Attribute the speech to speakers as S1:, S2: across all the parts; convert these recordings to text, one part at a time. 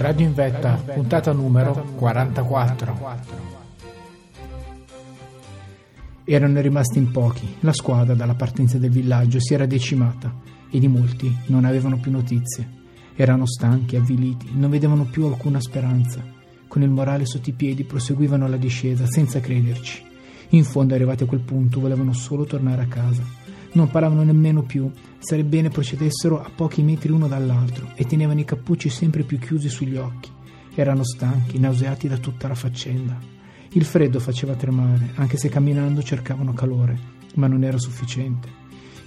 S1: Radio in Vetta, puntata numero 44. Erano rimasti in pochi, la squadra dalla partenza del villaggio si era decimata e di molti non avevano più notizie. Erano stanchi, avviliti, non vedevano più alcuna speranza. Con il morale sotto i piedi proseguivano la discesa senza crederci. In fondo, arrivati a quel punto, volevano solo tornare a casa. Non parlavano nemmeno più, sarebbe bene procedessero a pochi metri uno dall'altro e tenevano i cappucci sempre più chiusi sugli occhi. Erano stanchi, nauseati da tutta la faccenda. Il freddo faceva tremare, anche se camminando cercavano calore, ma non era sufficiente.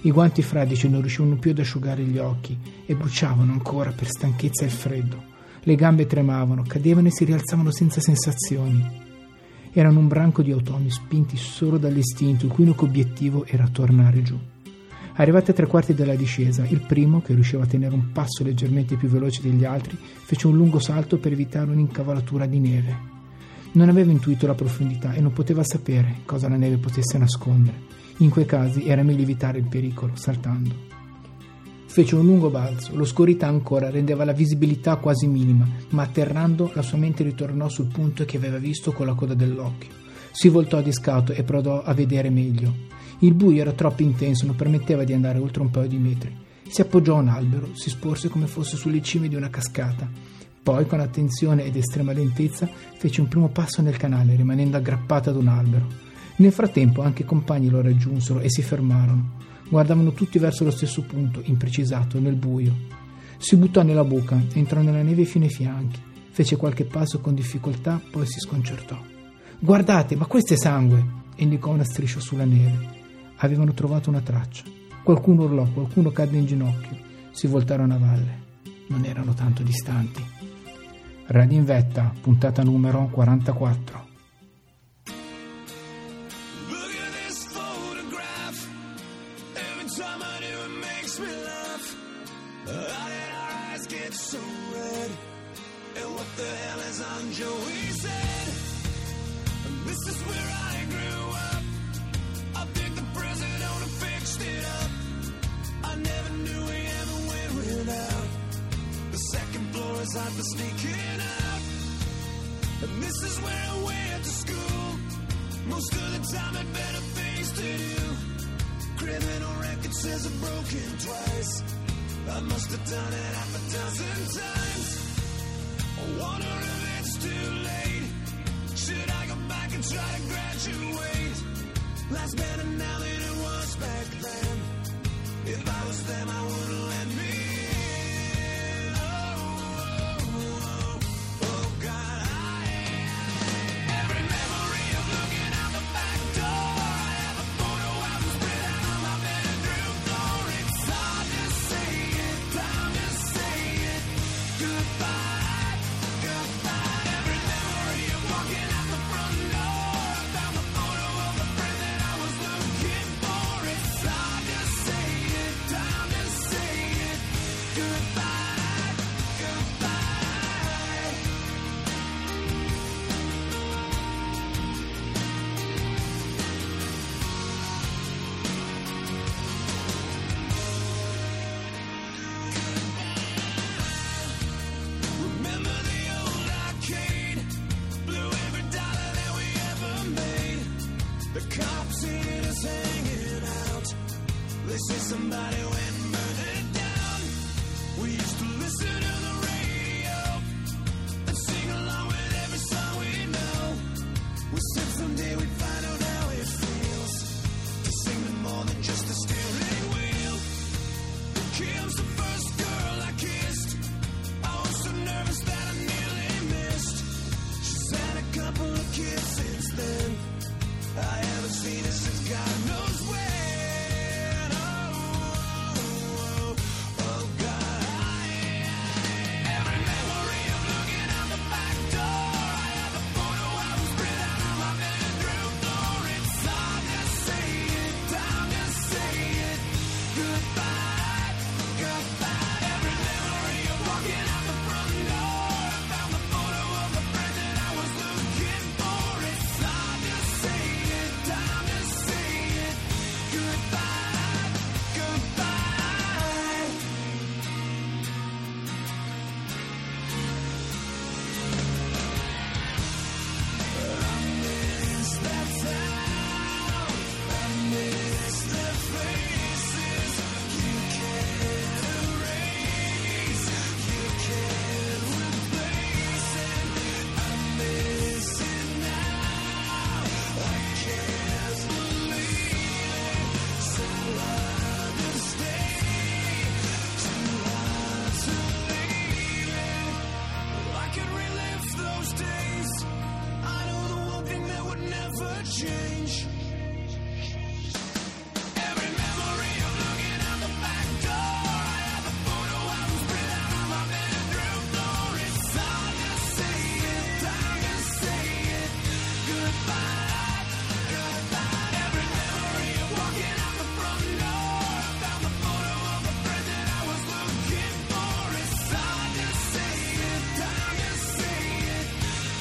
S1: I guanti fradici non riuscivano più ad asciugare gli occhi e bruciavano ancora per stanchezza e freddo. Le gambe tremavano, cadevano e si rialzavano senza sensazioni. Erano un branco di automi spinti solo dall'istinto, il cui unico obiettivo era tornare giù. Arrivati a tre quarti della discesa, il primo, che riusciva a tenere un passo leggermente più veloce degli altri, fece un lungo salto per evitare un'incavalatura di neve. Non aveva intuito la profondità e non poteva sapere cosa la neve potesse nascondere. In quei casi era meglio evitare il pericolo, saltando. Fece un lungo balzo, l'oscurità ancora rendeva la visibilità quasi minima, ma atterrando la sua mente ritornò sul punto che aveva visto con la coda dell'occhio. Si voltò a discato e provò a vedere meglio. Il buio era troppo intenso, non permetteva di andare oltre un paio di metri. Si appoggiò a un albero, si sporse come fosse sulle cime di una cascata. Poi, con attenzione ed estrema lentezza, fece un primo passo nel canale, rimanendo aggrappato ad un albero. Nel frattempo anche i compagni lo raggiunsero e si fermarono. Guardavano tutti verso lo stesso punto, imprecisato, nel buio. Si buttò nella buca, entrò nella neve fino ai fianchi, fece qualche passo con difficoltà, poi si sconcertò. Guardate, ma questo è sangue! indicò una striscia sulla neve avevano trovato una traccia. Qualcuno urlò, qualcuno cadde in ginocchio, si voltarono a valle. Non erano tanto distanti. Radio in vetta, puntata numero 44. So red, and what the hell is on Joey said? Says I've broken twice. I must have done it half a dozen times. Kills. the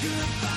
S1: goodbye.